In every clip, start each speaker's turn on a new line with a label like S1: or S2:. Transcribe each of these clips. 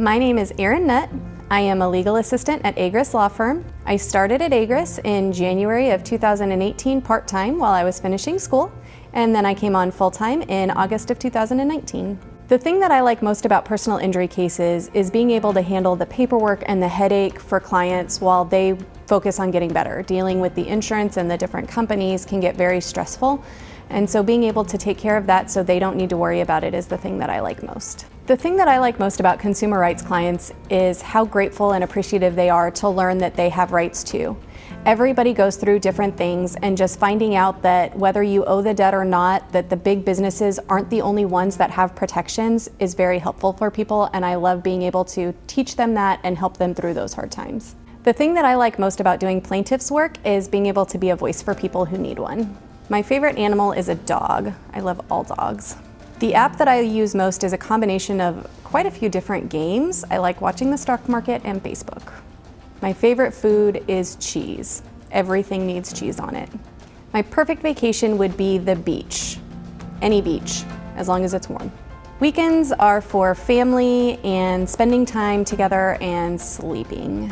S1: My name is Erin Nutt. I am a legal assistant at Agruss Law Firm. I started at Agruss in January of 2018 part time while I was finishing school, and then I came on full time in August of 2019. The thing that I like most about personal injury cases is being able to handle the paperwork and the headache for clients while they focus on getting better. Dealing with the insurance and the different companies can get very stressful. And so being able to take care of that so they don't need to worry about it is the thing that I like most. The thing that I like most about consumer rights clients is how grateful and appreciative they are to learn that they have rights too. Everybody goes through different things, and just finding out that whether you owe the debt or not, that the big businesses aren't the only ones that have protections is very helpful for people, and I love being able to teach them that and help them through those hard times. The thing that I like most about doing plaintiff's work is being able to be a voice for people who need one. My favorite animal is a dog. I love all dogs. The app that I use most is a combination of quite a few different games. I like watching the stock market and Facebook. My favorite food is cheese. Everything needs cheese on it. My perfect vacation would be the beach. Any beach, as long as it's warm. Weekends are for family and spending time together and sleeping.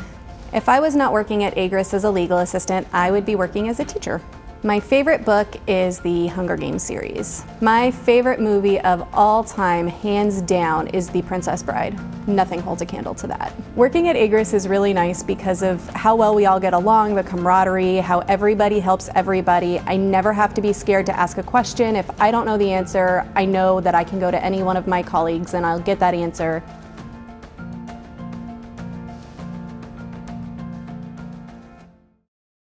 S1: If I was not working at Agruss as a legal assistant, I would be working as a teacher. My favorite book is the Hunger Games series. My favorite movie of all time, hands down, is The Princess Bride. Nothing holds a candle to that. Working at Agruss is really nice because of how well we all get along, the camaraderie, how everybody helps everybody. I never have to be scared to ask a question. If I don't know the answer, I know that I can go to any one of my colleagues and I'll get that answer.